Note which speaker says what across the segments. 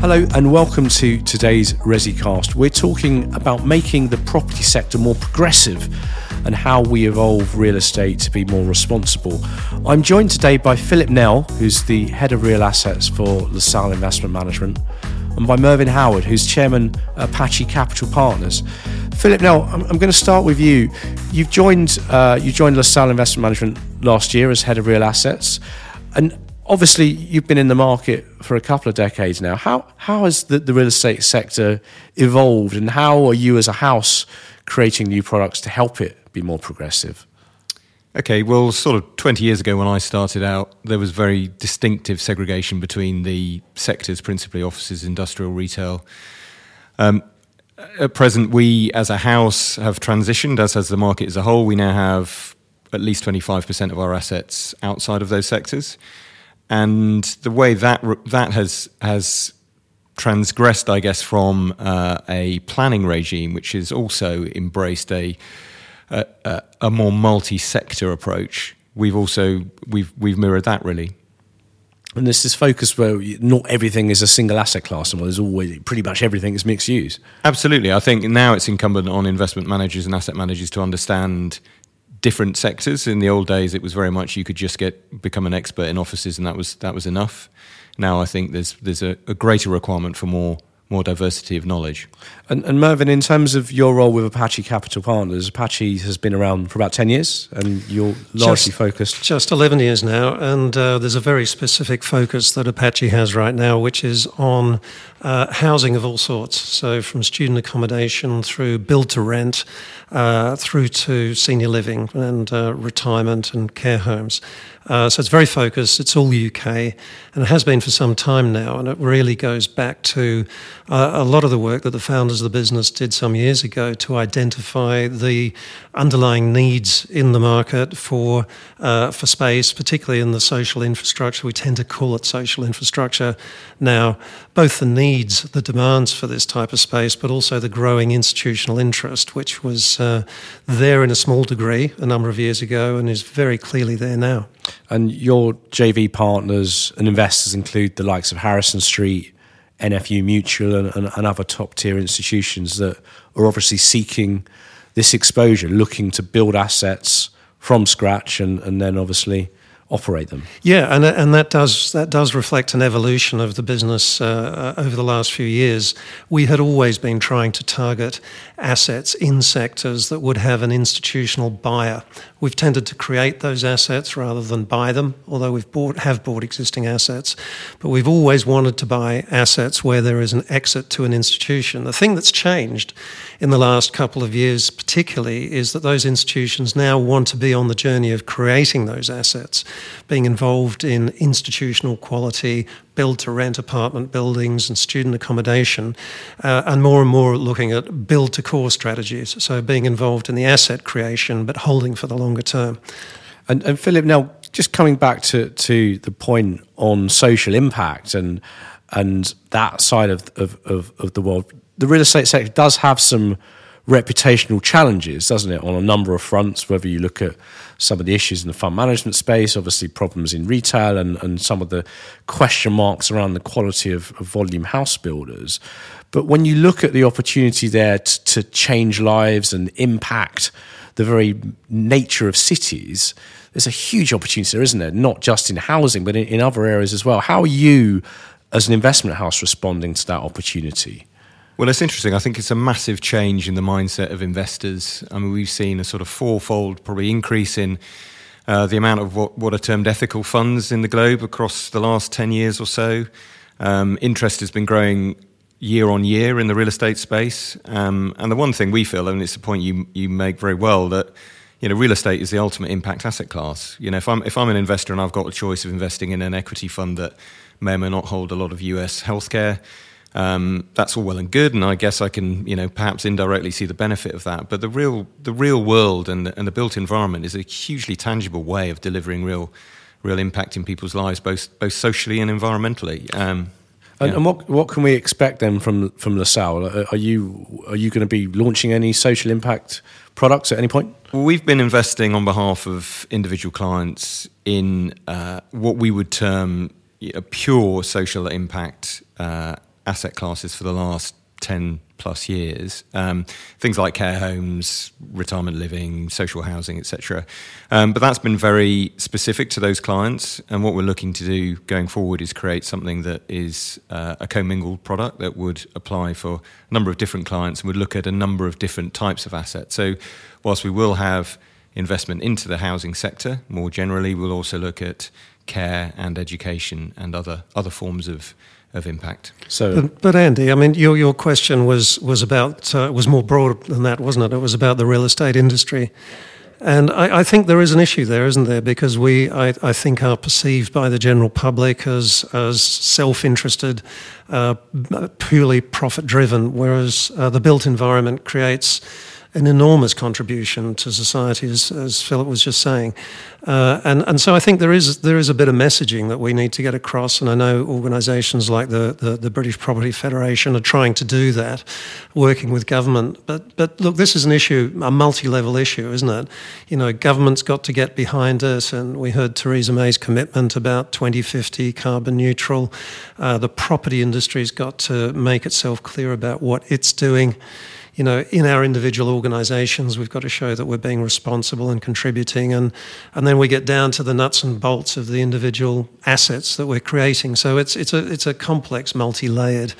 Speaker 1: Hello and welcome to today's ResiCast. We're talking about making the property sector more progressive and how we evolve real estate to be more responsible. I'm joined today by Philip Nell, who's the head of real assets for LaSalle Investment Management, and by Mervyn Howard, who's chairman Apache Capital Partners. Philip Nell, I'm, I'm going to start with you. You've joined uh, you joined LaSalle Investment Management last year as head of real assets, and obviously you've been in the market for a couple of decades now. How how has the, the real estate sector evolved, and how are you as a house creating new products to help it be more progressive?
Speaker 2: Okay, well, sort of 20 years ago when I started out, there was very distinctive segregation between the sectors, principally offices, industrial, retail. Um, at present, we as a house have transitioned, as has the market as a whole. We now have at least 25% of our assets outside of those sectors. And the way that, that has, has transgressed, I guess, from uh, a planning regime, which has also embraced a a, a, more multi-sector approach. We've also we've we've mirrored that really.
Speaker 1: And this is focused where not everything is a single asset class, and well, there's always pretty much everything is mixed use.
Speaker 2: Absolutely, I think now it's incumbent on investment managers and asset managers to understand different sectors. In the old days, it was very much you could just get become an expert in offices, and that was that was enough. Now I think there's there's a, a greater requirement for more more diversity of knowledge.
Speaker 1: And, and, Mervyn, in terms of your role with Apache Capital Partners, Apache has been around for about 10 years and you're largely
Speaker 3: just,
Speaker 1: focused.
Speaker 3: Just 11 years now. And uh, there's a very specific focus that Apache has right now, which is on uh, housing of all sorts. So, from student accommodation through build to rent, uh, through to senior living and uh, retirement and care homes. Uh, so it's very focused. It's all UK, and it has been for some time now. And it really goes back to uh, a lot of the work that the founders of the business did some years ago to identify the underlying needs in the market for uh, for space, particularly in the social infrastructure. We tend to call it social infrastructure now. Both the needs, the demands for this type of space, but also the growing institutional interest, which was uh, there in a small degree a number of years ago and is very clearly there now.
Speaker 1: And your JV partners and investors include the likes of Harrison Street, NFU Mutual, and, and, and other top tier institutions that are obviously seeking this exposure, looking to build assets from scratch and, and then obviously operate them.
Speaker 3: Yeah, and and that does that does reflect an evolution of the business uh, over the last few years. We had always been trying to target assets in sectors that would have an institutional buyer. We've tended to create those assets rather than buy them, although we've bought have bought existing assets. But we've always wanted to buy assets where there is an exit to an institution. The thing that's changed in the last couple of years, particularly, is that those institutions now want to be on the journey of creating those assets being involved in institutional quality, build to rent apartment buildings and student accommodation, uh, and more and more looking at build to core strategies. So being involved in the asset creation, but holding for the longer term.
Speaker 1: And, and Philip, now just coming back to, to the point on social impact and and that side of, of, of, of the world, the real estate sector does have some reputational challenges, doesn't it, on a number of fronts, whether you look at some of the issues in the fund management space, obviously problems in retail, and, and some of the question marks around the quality of, of volume house builders. But when you look at the opportunity there to, to change lives and impact the very nature of cities, there's a huge opportunity there, isn't there? Not just in housing, but in, in other areas as well. How are you, as an investment house, responding to that opportunity?
Speaker 2: Well, it's interesting. I think it's a massive change in the mindset of investors. I mean, we've seen a sort of fourfold probably increase in uh, the amount of what, what are termed ethical funds in the globe across the last 10 years or so. Um, interest has been growing year on year in the real estate space. Um, and the one thing we feel, and it's a point you, you make very well, that you know, real estate is the ultimate impact asset class. You know, if I'm if I'm an investor and I've got a choice of investing in an equity fund that may or may not hold a lot of US healthcare, um, that's all well and good, and I guess I can, you know, perhaps indirectly see the benefit of that. But the real, the real world and the, and the built environment is a hugely tangible way of delivering real, real impact in people's lives, both both socially and environmentally. Um,
Speaker 1: and, yeah. and, what what can we expect then from from LaSalle? Are you are you going to be launching any social impact products at any point?
Speaker 2: We've been investing on behalf of individual clients in uh, what we would term a pure social impact. Uh, asset classes for the last 10 plus years. Um, things like care homes, retirement living, social housing, etc. Um, but that's been very specific to those clients. And what we're looking to do going forward is create something that is uh, a commingled product that would apply for a number of different clients and would look at a number of different types of assets. So, whilst we will have investment into the housing sector more generally, we'll also look at care and education and other other forms of of impact.
Speaker 3: So, but, but, Andy, I mean, your your question was was about uh, was more broad than that, wasn't it? It was about the real estate industry, and I, I think there is an issue there, isn't there? Because we, I, I think, are perceived by the general public as as self interested, uh, purely profit driven, whereas uh, the built environment creates an enormous contribution to society, as, as Philip was just saying. Uh, and, and so I think there is, there is a bit of messaging that we need to get across. And I know organisations like the, the, the, British Property Federation are trying to do that, working with government. But, but look, this is an issue, a multi level issue, isn't it? You know, government's got to get behind it. And we heard Theresa May's commitment about 2050 carbon neutral. Uh, the property industry's got to make itself clear about what it's doing you know, in our individual organisations, we've got to show that we're being responsible and contributing, and and then we get down to the nuts and bolts of the individual assets that we're creating. So it's it's a it's a complex, multi-layered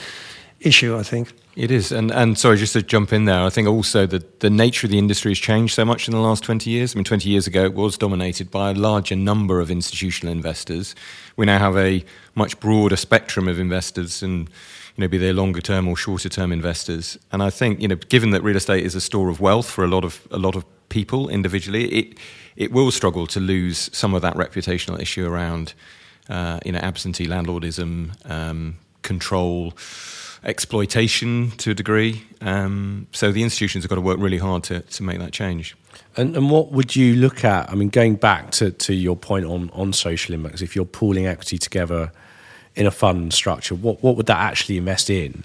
Speaker 3: issue, I think.
Speaker 2: It is, and and sorry, just to jump in there, I think also that the nature of the industry has changed so much in the last twenty years. I mean, twenty years ago it was dominated by a larger number of institutional investors. We now have a much broader spectrum of investors and you know, be they longer term or shorter term investors. And I think, you know, given that real estate is a store of wealth for a lot of a lot of people individually, it it will struggle to lose some of that reputational issue around, uh, you know, absentee landlordism, um, control, exploitation to a degree. Um, so the institutions have got to work really hard to to make that change.
Speaker 1: And, and what would you look at? I mean, going back to, to your point on, on social impacts, if you're pooling equity together in a fund structure, what what would that actually invest in?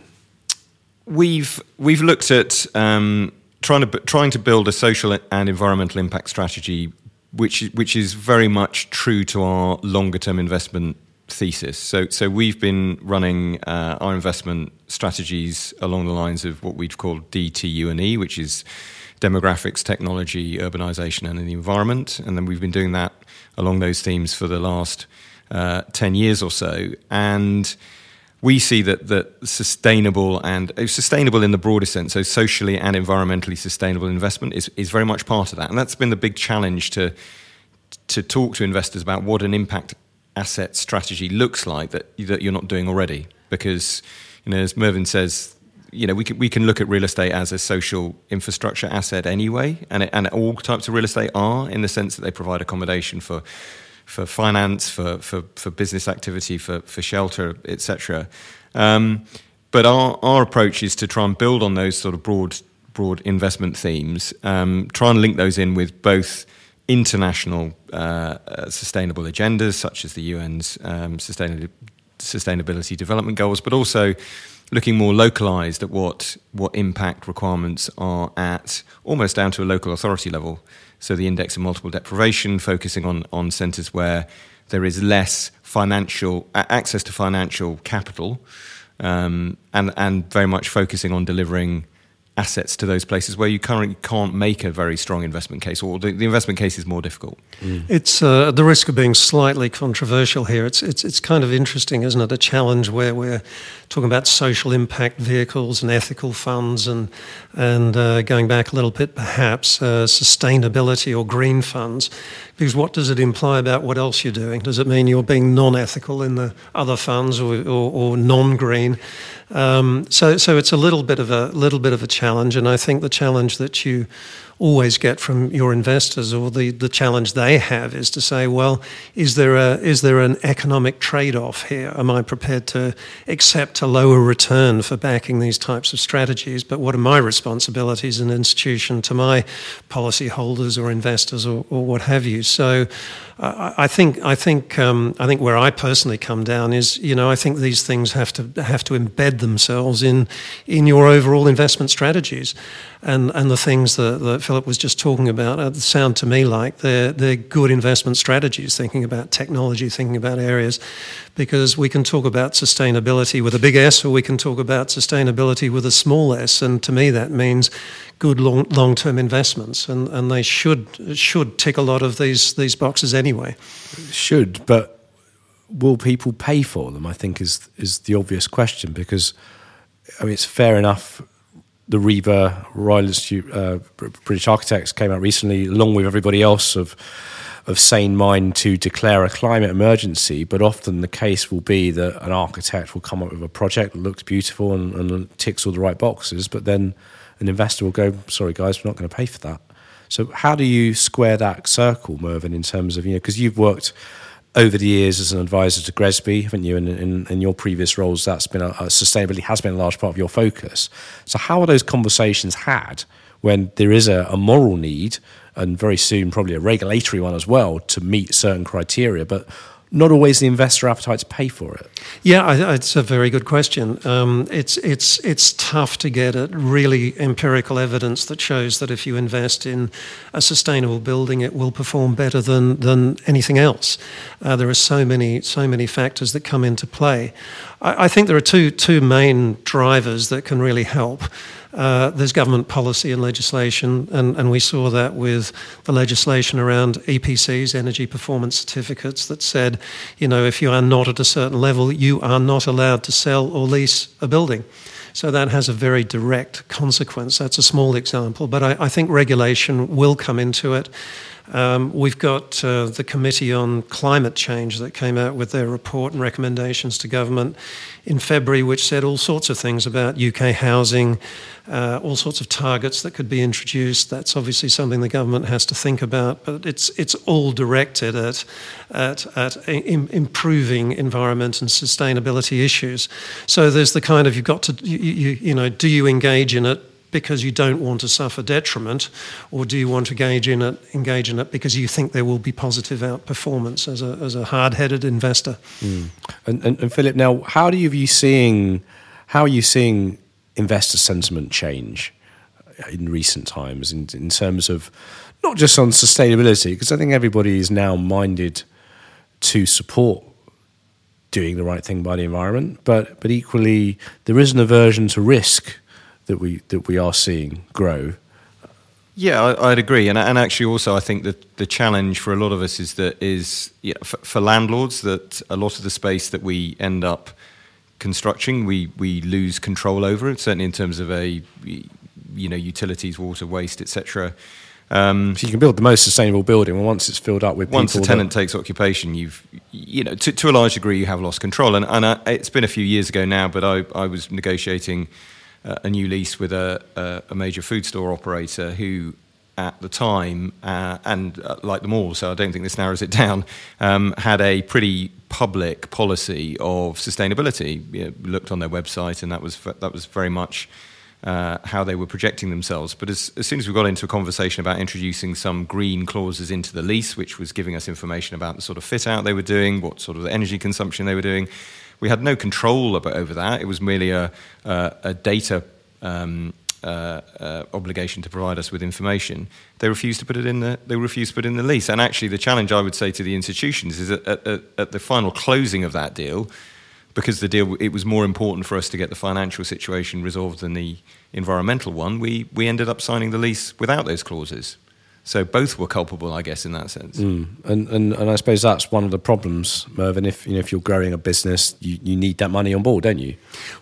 Speaker 2: We've we've looked at um, trying to trying to build a social and environmental impact strategy, which which is very much true to our longer term investment thesis. So so we've been running uh, our investment strategies along the lines of what we've called DTU&E, which is demographics, technology, urbanization, and the environment, and then we've been doing that along those themes for the last uh, 10 years or so. And we see that, that sustainable and uh, sustainable in the broader sense, so socially and environmentally sustainable investment is, is very much part of that. And that's been the big challenge to, to talk to investors about what an impact asset strategy looks like that, that you're not doing already. Because, you know, as Mervyn says, you know, we can, we can look at real estate as a social infrastructure asset anyway, and, it, and all types of real estate are in the sense that they provide accommodation for for finance, for, for, for business activity, for, for shelter, etc. Um, but our, our approach is to try and build on those sort of broad broad investment themes, um, try and link those in with both international uh, uh, sustainable agendas, such as the UN's um, sustainability, sustainability development goals, but also looking more localized at what, what impact requirements are at almost down to a local authority level. So the index of multiple deprivation, focusing on, on centres where there is less financial access to financial capital, um, and and very much focusing on delivering assets to those places where you currently can't make a very strong investment case, or the, the investment case is more difficult.
Speaker 3: Mm. It's uh, the risk of being slightly controversial here. It's, it's it's kind of interesting, isn't it? A challenge where we're talking about social impact vehicles and ethical funds, and and uh, going back a little bit, perhaps uh, sustainability or green funds. Because what does it imply about what else you're doing? Does it mean you're being non-ethical in the other funds or, or, or non-green? Um, so, so it's a little bit of a little bit of a challenge, and I think the challenge that you always get from your investors, or the, the challenge they have, is to say, well, is there a is there an economic trade off here? Am I prepared to accept a lower return for backing these types of strategies? But what are my responsibilities as an institution to my policyholders or investors or, or what have you? So. I think I think um, I think where I personally come down is you know I think these things have to have to embed themselves in in your overall investment strategies, and and the things that, that Philip was just talking about uh, sound to me like they're, they're good investment strategies, thinking about technology, thinking about areas, because we can talk about sustainability with a big S or we can talk about sustainability with a small s. And to me, that means good long, long-term investments, and, and they should, should tick a lot of these, these boxes anyway.
Speaker 1: Should, but will people pay for them? I think is, is the obvious question because, I mean, it's fair enough the RIBA Royal Institute, uh, British Architects came out recently, along with everybody else of of sane mind, to declare a climate emergency. But often the case will be that an architect will come up with a project that looks beautiful and, and ticks all the right boxes, but then an investor will go, "Sorry, guys, we're not going to pay for that." So how do you square that circle, Mervyn, in terms of you know because you've worked over the years as an advisor to GRESB, haven't you? In, in, in your previous roles, that's been a, a sustainability has been a large part of your focus. So, how are those conversations had when there is a, a moral need, and very soon probably a regulatory one as well, to meet certain criteria, but not always the investor appetite to pay for it?
Speaker 3: Yeah, I, it's a very good question. Um, it's it's it's tough to get at really empirical evidence that shows that if you invest in a sustainable building, it will perform better than than anything else. Uh, there are so many so many factors that come into play. I, I think there are two two main drivers that can really help. Uh, there's government policy and legislation, and, and we saw that with the legislation around EPCs, energy performance certificates, that said, you know, if you are not at a certain level, you are not allowed to sell or lease a building. So that has a very direct consequence. That's a small example, but I, I think regulation will come into it. Um, we've got uh, the Committee on Climate Change that came out with their report and recommendations to government in February, which said all sorts of things about UK housing, uh, all sorts of targets that could be introduced. That's obviously something the government has to think about, but it's it's all directed at at, at in, improving environment and sustainability issues. So there's the kind of you've got to you, you, you know do you engage in it because you don't want to suffer detriment, or do you want to engage in it, engage in it because you think there will be positive outperformance as a, as a hard-headed investor?
Speaker 1: Mm. And, and, and, Philip, now how do you view seeing how are you seeing investor sentiment change in recent times in, in terms of not just on sustainability, because I think everybody is now minded to support doing the right thing by the environment, but but equally there is an aversion to risk that we that we are seeing grow.
Speaker 2: Yeah, I, would agree, and and actually also I think that the challenge for a lot of us is that is yeah, for, for, landlords that a lot of the space that we end up constructing we we lose control over it certainly in terms of a you know utilities, water, waste, etc.
Speaker 1: Um, so you can build the most sustainable building, and once it's filled up with
Speaker 2: once a tenant that... takes occupation, you've you know to, to a large degree you have lost control. And, and I, it's been a few years ago now, but I, I was negotiating a new lease with a, a, a, major food store operator who, at the time, uh, and uh, like them all, so I don't think this narrows it down, um, had a pretty public policy of sustainability. You know, looked on their website, and that was that was very much. Uh, how they were projecting themselves. But as, as, soon as we got into a conversation about introducing some green clauses into the lease, which was giving us information about the sort of fit out they were doing, what sort of energy consumption they were doing, we had no control over that. It was merely a, a data um, uh, uh, obligation to provide us with information. They refused to put it in the they refused to put in the lease. And actually, the challenge I would say to the institutions is that at, at, at the final closing of that deal, because the deal it was more important for us to get the financial situation resolved than the environmental one. We we ended up signing the lease without those clauses. So both were culpable, I guess, in that sense.
Speaker 1: Mm. And, and and I suppose that's one of the problems, Mervyn. If you know if you're growing a business, you, you need that money on board, don't you?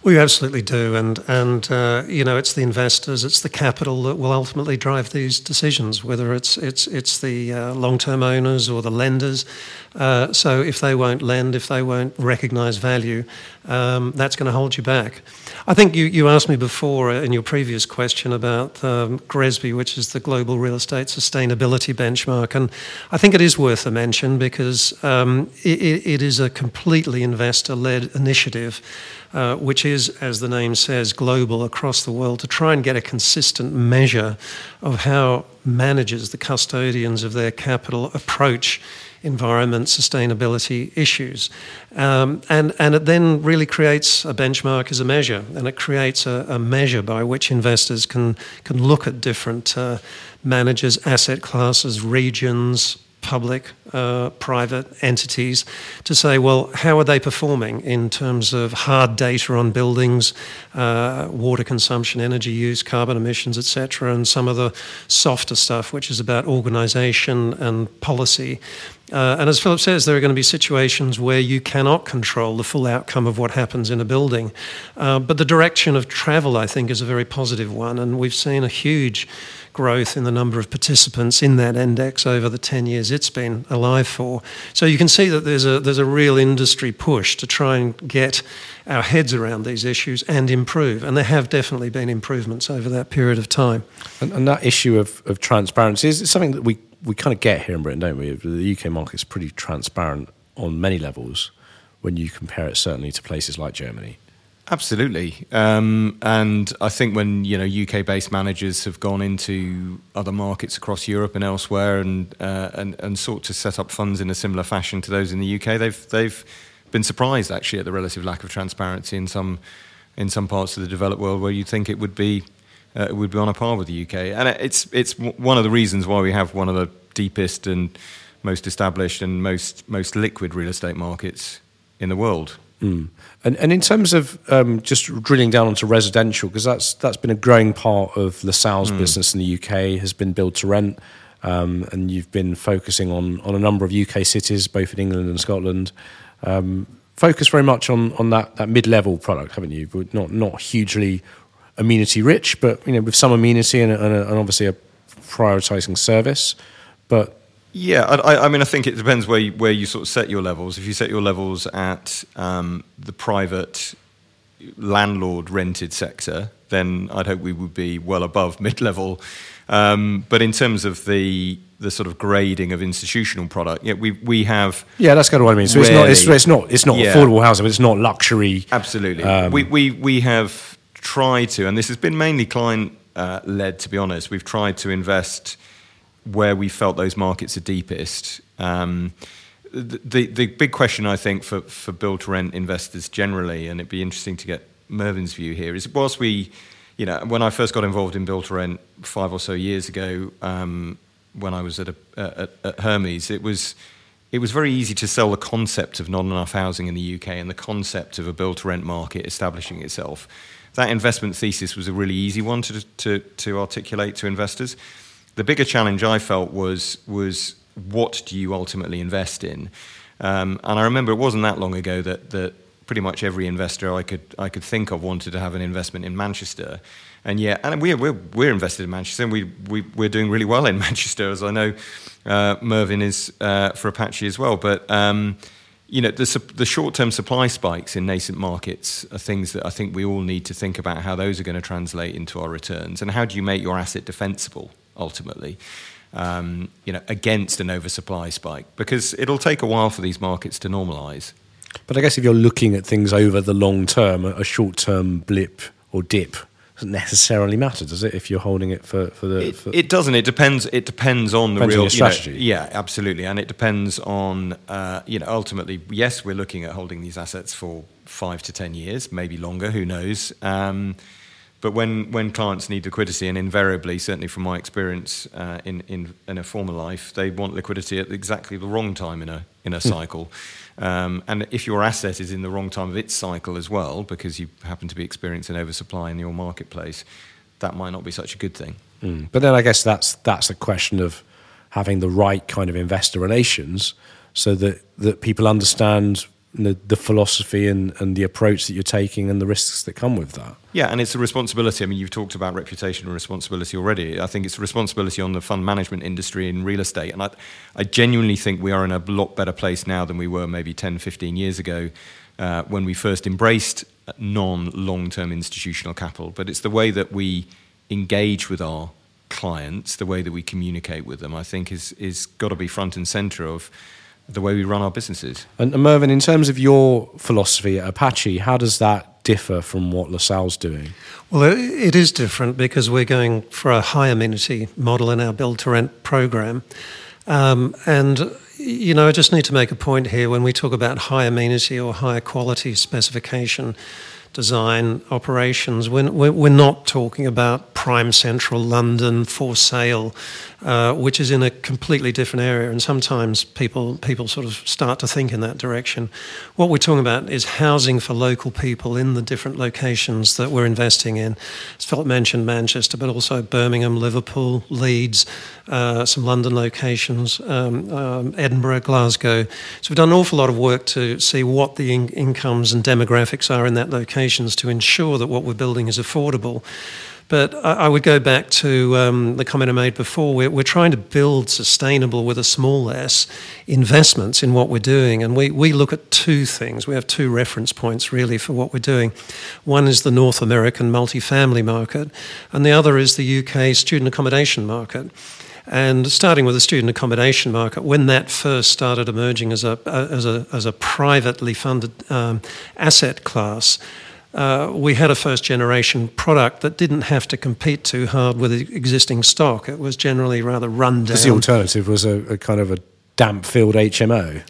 Speaker 3: We absolutely do, and and uh, you know it's the investors, it's the capital that will ultimately drive these decisions. Whether it's it's it's the uh, long-term owners or the lenders. Uh, so if they won't lend, if they won't recognise value, um, that's going to hold you back. I think you, you asked me before in your previous question about um, GRESB, which is the Global Real Estate Sustainability Benchmark. And I think it is worth a mention because um, it, it is a completely investor led initiative. Uh, which is, as the name says, global across the world to try and get a consistent measure of how managers, the custodians of their capital, approach environment, sustainability issues. Um, and, and it then really creates a benchmark as a measure, and it creates a, a measure by which investors can, can look at different uh, managers, asset classes, regions, public, uh, private entities to say, well, how are they performing in terms of hard data on buildings, uh, water consumption, energy use, carbon emissions, etc., and some of the softer stuff, which is about organisation and policy. Uh, and as Philip says, there are going to be situations where you cannot control the full outcome of what happens in a building. Uh, but the direction of travel, I think, is a very positive one, and we've seen a huge growth in the number of participants in that index over the 10 years it's been alive for. So you can see that there's a, there's a real industry push to try and get our heads around these issues and improve. And there have definitely been improvements over that period of time.
Speaker 1: And, and that issue of, of transparency is something that we, we kind of get here in Britain, don't we? The UK market is pretty transparent on many levels when you compare it certainly to places like Germany.
Speaker 2: Absolutely, um, and I think when you know UK-based managers have gone into other markets across Europe and elsewhere, and uh, and and sought to set up funds in a similar fashion to those in the UK, they've they've been surprised actually at the relative lack of transparency in some in some parts of the developed world where you'd think it would be uh, it would be on a par with the UK, and it's it's one of the reasons why we have one of the deepest and most established and most most liquid real estate markets in the world.
Speaker 1: Mm. And, and in terms of um, just drilling down onto residential, because that's that's been a growing part of LaSalle's mm. business in the UK, has been build to rent, um, and you've been focusing on on a number of UK cities, both in England and Scotland. Um, focus very much on on that that mid level product, haven't you? But not not hugely amenity rich, but you know with some amenity and, and, and obviously a prioritizing service, but
Speaker 2: yeah, I, I, mean, I think it depends where you, where you sort of set your levels. If you set your levels at um, the private landlord rented sector, then I'd hope we would be well above mid level. Um, but in terms of the the sort of grading of institutional product, yeah, we we have
Speaker 1: yeah, that's kind of what I mean. So rarely, it's not it's, it's not it's not yeah, affordable housing, but it's not luxury.
Speaker 2: Absolutely, um, we we we have tried to, and this has been mainly client uh, led. To be honest, we've tried to invest where we felt those markets are deepest. Um, the, the, big question, I think, for, for build to rent investors generally, and it'd be interesting to get Mervyn's view here, is whilst we, you know, when I first got involved in build to rent five or so years ago, um, when I was at, a, at, at Hermes, it was it was very easy to sell the concept of not enough housing in the UK and the concept of a build to rent market establishing itself. That investment thesis was a really easy one to, to, to articulate to investors the bigger challenge I felt was was what do you ultimately invest in? Um, and I remember it wasn't that long ago that that pretty much every investor I could I could think of wanted to have an investment in Manchester. And yeah, and we're, we're, we're invested in Manchester, and we, we, we're doing really well in Manchester, as I know uh, Mervyn is uh, for Apache as well. But um, you know, the, the short-term supply spikes in nascent markets are things that I think we all need to think about how those are going to translate into our returns, and how do you make your asset defensible ultimately. Um, you know, against an oversupply spike because it'll take a while for these markets to normalise.
Speaker 1: But I guess if you're looking at things over the long term, a short term blip or dip doesn't necessarily matter, does it? If you're holding it for, for the,
Speaker 2: it, it doesn't. It depends. It depends on
Speaker 1: depends
Speaker 2: the real
Speaker 1: on strategy.
Speaker 2: Know, yeah, absolutely, and it depends on uh, you know ultimately. Yes, we're looking at holding these assets for five to ten years, maybe longer. Who knows? Um, but when, when clients need liquidity, and invariably, certainly from my experience uh, in, in, in a former life, they want liquidity at exactly the wrong time in a, in a hmm. cycle. Um, and if your asset is in the wrong time of its cycle as well, because you happen to be experiencing oversupply in your marketplace, that might not be such a good thing.
Speaker 1: Mm. But then I guess that's, that's a question of having the right kind of investor relations so that, that people understand the, the philosophy and, and the approach that you're taking and the risks that come with that.
Speaker 2: Yeah, and it's a responsibility. I mean, you've talked about reputation and responsibility already. I think it's a responsibility on the fund management industry in real estate. And I, I genuinely think we are in a lot better place now than we were maybe 10, 15 years ago uh, when we first embraced non long term institutional capital. But it's the way that we engage with our clients, the way that we communicate with them, I think is, is got to be front and center of the way we run our businesses.
Speaker 1: And, and Mervyn, in terms of your philosophy at Apache, how does that differ from what LaSalle's doing?
Speaker 3: Well, it is different because we're going for a high amenity model in our build to rent program. Um, and you know, I just need to make a point here when we talk about high amenity or higher quality specification design operations. We're, we're not talking about prime central London for sale, uh, which is in a completely different area. And sometimes people, people sort of start to think in that direction. What we're talking about is housing for local people in the different locations that we're investing in. As Philip mentioned, Manchester, but also Birmingham, Liverpool, Leeds, uh, some London locations, um, um, Edinburgh, Glasgow. So we've done an awful lot of work to see what the in- incomes and demographics are in that to ensure that what we're building is affordable. But I, would go back to um, the comment I made before. We're, we're, trying to build sustainable with a small s investments in what we're doing. And we, we look at two things. We have two reference points really for what we're doing. One is the North American multifamily market, and the other is the UK student accommodation market. And starting with the student accommodation market, when that first started emerging as a, as a, as a privately funded um, asset class, uh, we had a first generation product that didn't have to compete too hard with existing stock. It was generally rather run down.
Speaker 1: Because the alternative was a, a kind of a damp filled HMO.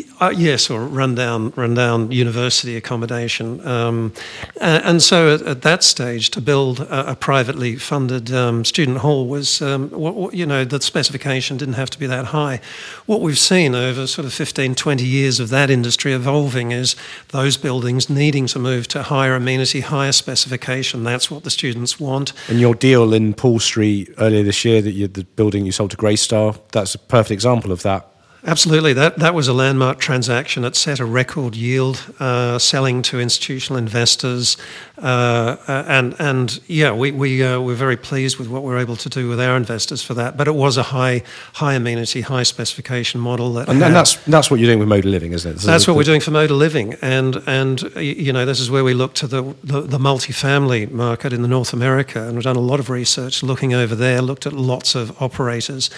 Speaker 3: Uh, yes, or rundown, rundown university accommodation. Um, and, and, so at, at, that stage, to build a, a privately funded um, student hall was, um, what, what, you know, the specification didn't have to be that high. What we've seen over sort of 15, 20 years of that industry evolving is those buildings needing to move to higher amenity, higher specification. That's what the students want.
Speaker 1: And your deal in Paul Street earlier this year, that you, the building you sold to Greystar, that's a perfect example of that
Speaker 3: Absolutely. That, that was a landmark transaction. It set a record yield uh, selling to institutional investors. Uh, uh, and, and yeah, we, we uh, were very pleased with what we're able to do with our investors for that. But it was a high, high amenity, high specification model. That
Speaker 1: and, and that's, that's what you're doing with Moda Living, isn't it?
Speaker 3: This that's is what the, we're doing for Moda Living. And, and, you know, this is where we look to the, the, the multifamily market in the North America. And we've done a lot of research looking over there, looked at lots of operators.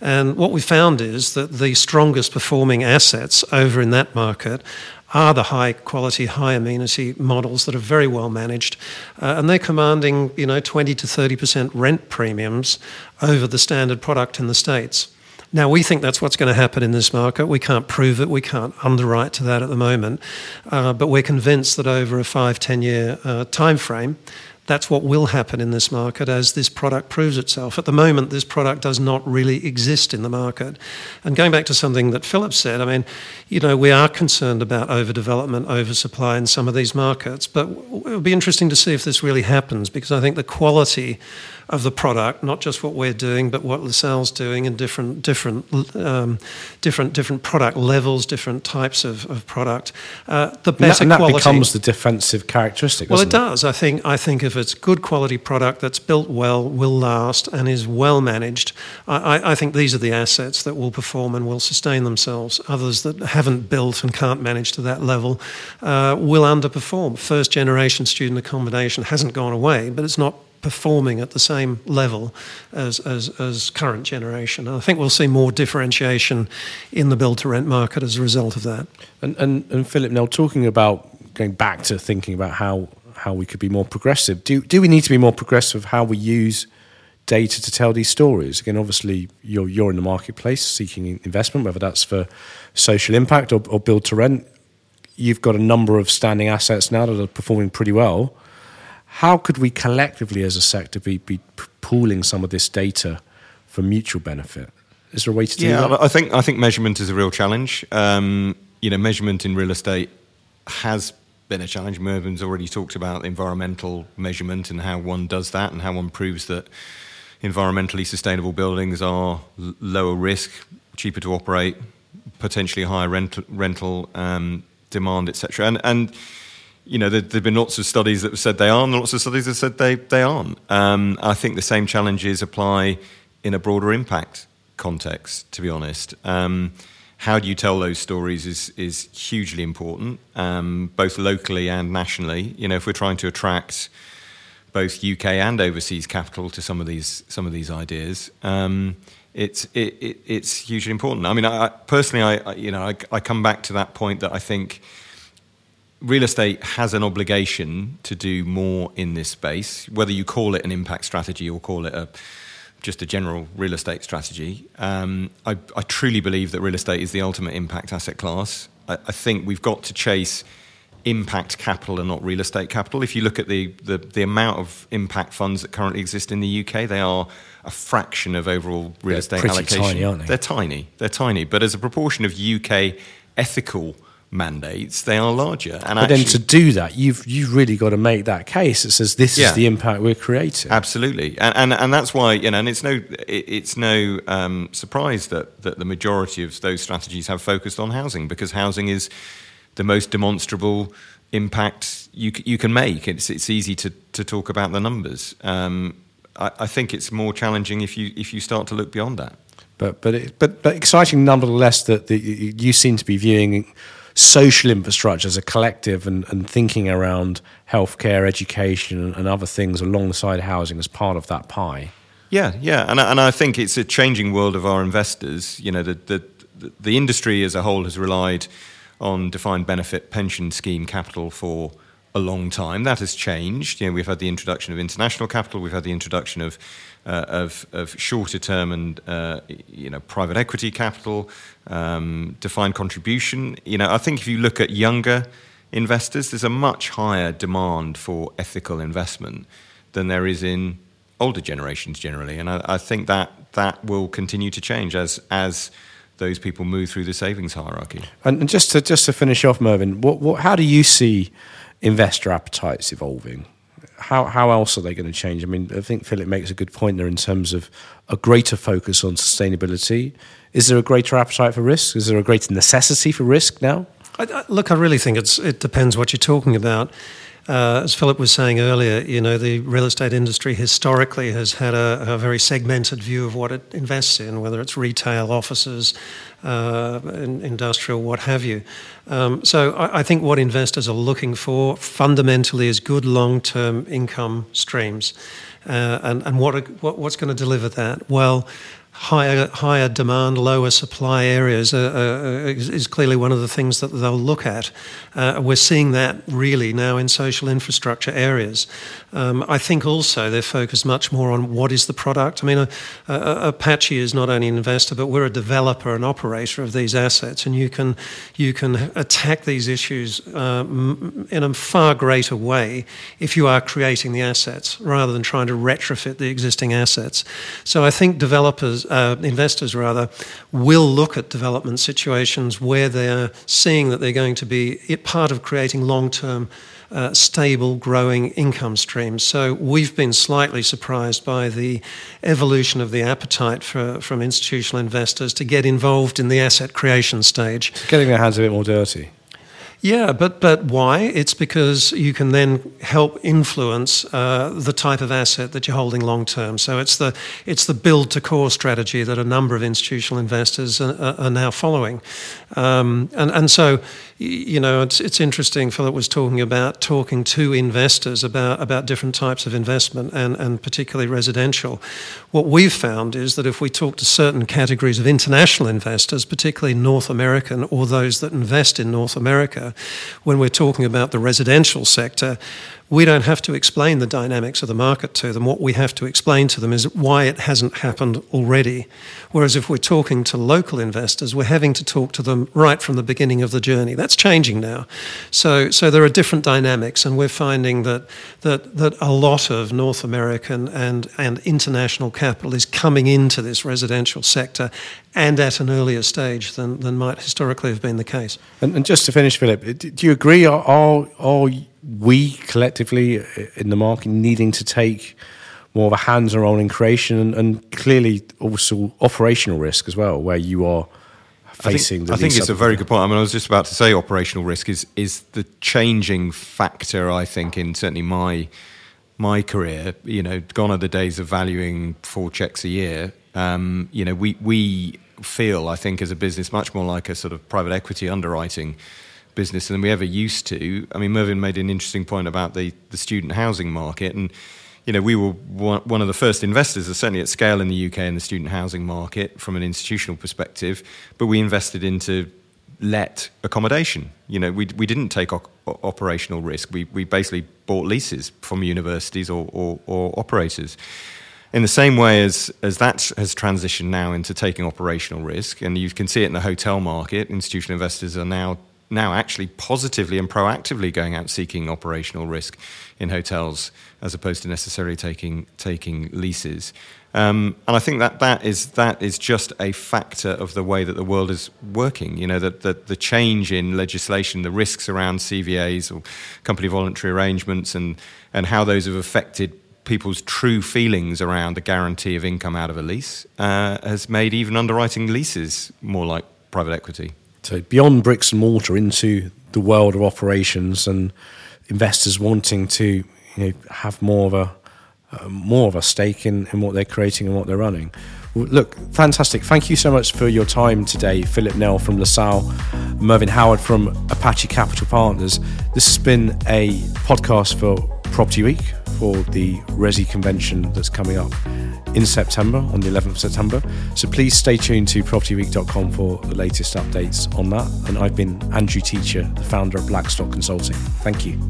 Speaker 3: And what we found is that the strongest performing assets over in that market are the high quality, high amenity models that are very well managed, uh, and they're commanding you know 20 to 30 percent rent premiums over the standard product in the states. Now we think that's what's going to happen in this market. We can't prove it. We can't underwrite to that at the moment, uh, but we're convinced that over a five, ten year uh, time frame, that's what will happen in this market as this product proves itself. At the moment, this product does not really exist in the market. And going back to something that Philip said, I mean, you know, we are concerned about overdevelopment, oversupply in some of these markets, but it would be interesting to see if this really happens because I think the quality of the product, not just what we're doing, but what LaSalle's doing in different different um, different different product levels, different types of, of product. Uh, the better
Speaker 1: and that, and
Speaker 3: quality
Speaker 1: becomes the defensive characteristic.
Speaker 3: Well, it,
Speaker 1: it
Speaker 3: does. I think I think if it's good quality product that's built well, will last, and is well managed, I, I think these are the assets that will perform and will sustain themselves. Others that haven't built and can't manage to that level uh, will underperform. First generation student accommodation hasn't gone away, but it's not performing at the same level as, as, as current generation. And I think we'll see more differentiation in the build to rent market as a result of that.
Speaker 1: And, and, and Philip, now talking about going back to thinking about how, how we could be more progressive, do, do we need to be more progressive how we use data to tell these stories? Again, obviously, you're, you're in the marketplace seeking investment, whether that's for social impact or, or build to rent. You've got a number of standing assets now that are performing pretty well how could we collectively as a sector be, be pooling some of this data for mutual benefit? Is there a way to do
Speaker 2: yeah,
Speaker 1: that?
Speaker 2: I think I think measurement is a real challenge. Um, you know, measurement in real estate has been a challenge. Mervyn's already talked about environmental measurement and how one does that and how one proves that environmentally sustainable buildings are l- lower risk, cheaper to operate, potentially higher rent- rental um, demand, etc. And and you know, there, have been lots of studies that have said they are, and lots of studies that said they, they aren't. Um, I think the same challenges apply in a broader impact context, to be honest. Um, how do you tell those stories is, is hugely important, um, both locally and nationally. You know, if we're trying to attract both UK and overseas capital to some of these, some of these ideas, um, it's, it, it, it's hugely important. I mean, I, personally, I, you know, I, I come back to that point that I think – real estate has an obligation to do more in this space, whether you call it an impact strategy or call it a just a general real estate strategy. Um, I, I, truly believe that real estate is the ultimate impact asset class. I, I, think we've got to chase impact capital and not real estate capital. If you look at the, the, the amount of impact funds that currently exist in the UK, they are a fraction of overall real
Speaker 1: They're
Speaker 2: estate allocation.
Speaker 1: tiny, aren't they?
Speaker 2: They're tiny. They're tiny. But as a proportion of UK ethical mandates, they are larger. And
Speaker 1: But then to do that, you've you've really got to make that case that says this
Speaker 2: Yeah.
Speaker 1: is the impact we're creating.
Speaker 2: Absolutely, and, and and that's why you know, and it's no it, it's no um, surprise that that the majority of those strategies have focused on housing because housing is the most demonstrable impact you you can make. It's it's easy to to talk about the numbers. Um, I, I think it's more challenging if you if you start to look beyond that.
Speaker 1: But but it, but but exciting nonetheless that, that you seem to be viewing social infrastructure as a collective and, and thinking around healthcare, education, and, other things alongside housing as part of that pie.
Speaker 2: Yeah, yeah, and I- and I think it's a changing world of our investors. You know, the the the industry as a whole has relied on defined benefit pension scheme capital for a long time. That has changed. You know, we've had the introduction of international capital. We've had the introduction of of, of shorter term and uh, you know private equity capital, um, defined contribution. You know, I think if you look at younger investors, there's a much higher demand for ethical investment than there is in older generations generally, and I, I think that that will continue to change as as those people move through the savings hierarchy.
Speaker 1: And, and just to just to finish off, Mervyn, what, what how do you see investor appetites evolving? How how else are they going to change? I mean, I think Philip makes a good point there in terms of a greater focus on sustainability. Is there a greater appetite for risk? Is there a greater necessity for risk now?
Speaker 3: I, I, look, I really think it's, it depends what you're talking about. Uh, as Philip was saying earlier, you know, the real estate industry historically has had a, a very segmented view of what it invests in, whether it's retail, offices, uh, in, industrial, what have you. Um, so I, I think what investors are looking for fundamentally is good long-term income streams. Uh, and and what, what, what's going to deliver that? Well, higher higher demand, lower supply areas is, is clearly one of the things that they'll look at. Uh, we're seeing that really now in social infrastructure areas. Um, I think also they're focused much more on what is the product. I mean, uh, uh, Apache is not only an investor, but we're a developer and operator of these assets, and you can you can attack these issues um, in a far greater way if you are creating the assets rather than trying to retrofit the existing assets. So I think developers, uh, investors rather, will look at development situations where they're seeing that they're going to be part of creating long-term. Uh, stable, growing income streams. So we've been slightly surprised by the evolution of the appetite for, from institutional investors to get involved in the asset creation stage.
Speaker 1: Getting their hands a bit more dirty.
Speaker 3: Yeah, but but why? It's because you can then help influence uh, the type of asset that you're holding long term. So it's the it's the build to core strategy that a number of institutional investors are, are now following, um, and and so you know it's it's interesting. Philip was talking about talking to investors about about different types of investment and and particularly residential. What we've found is that if we talk to certain categories of international investors, particularly North American or those that invest in North America, when we're talking about the residential sector, we don't have to explain the dynamics of the market to them. What we have to explain to them is why it hasn't happened already. Whereas if we're talking to local investors, we're having to talk to them right from the beginning of the journey. That's changing now. So, so there are different dynamics, and we're finding that, that, that a lot of North American and, and international capital is coming into this residential sector and at an earlier stage than, than might historically have been the case.
Speaker 1: And, and just to finish, Philip, do you agree? Are, are, are we collectively in the market needing to take more of a hands-on role in creation and, and clearly also operational risk as well, where you are facing
Speaker 2: I think,
Speaker 1: the
Speaker 2: I think it's a very good point. I mean, I was just about to say operational risk is is the changing factor. I think in certainly my my career, you know, gone are the days of valuing four checks a year. Um, you know, we we feel, I think, as a business, much more like a sort of private equity underwriting business than we ever used to. I mean, Mervyn made an interesting point about the the student housing market and you know, we were one, of the first investors, certainly at scale in the UK in the student housing market from an institutional perspective, but we invested into let accommodation. You know, we, we didn't take op- operational risk. We, we basically bought leases from universities or, or, or operators. in the same way as, as that has transitioned now into taking operational risk, and you can see it in the hotel market, institutional investors are now now actually positively and proactively going out seeking operational risk in hotels as opposed to necessarily taking taking leases. Um, and I think that that is that is just a factor of the way that the world is working. You know, that the, the change in legislation, the risks around CVAs or company voluntary arrangements, and and how those have affected people's true feelings around the guarantee of income out of a lease uh, has made even underwriting leases more like private equity.
Speaker 1: So beyond bricks and mortar into the world of operations and investors wanting to you know, have more of a uh, more of a stake in, in what they're creating and what they're running. Look, fantastic. Thank you so much for your time today, Philip Nell from LaSalle, Mervyn Howard from Apache Capital Partners. This has been a podcast for Property Week for the Resi convention that's coming up in September, on the 11th of September. So please stay tuned to propertyweek.com for the latest updates on that. And I've been Andrew Teacher, the founder of Blackstock Consulting. Thank you.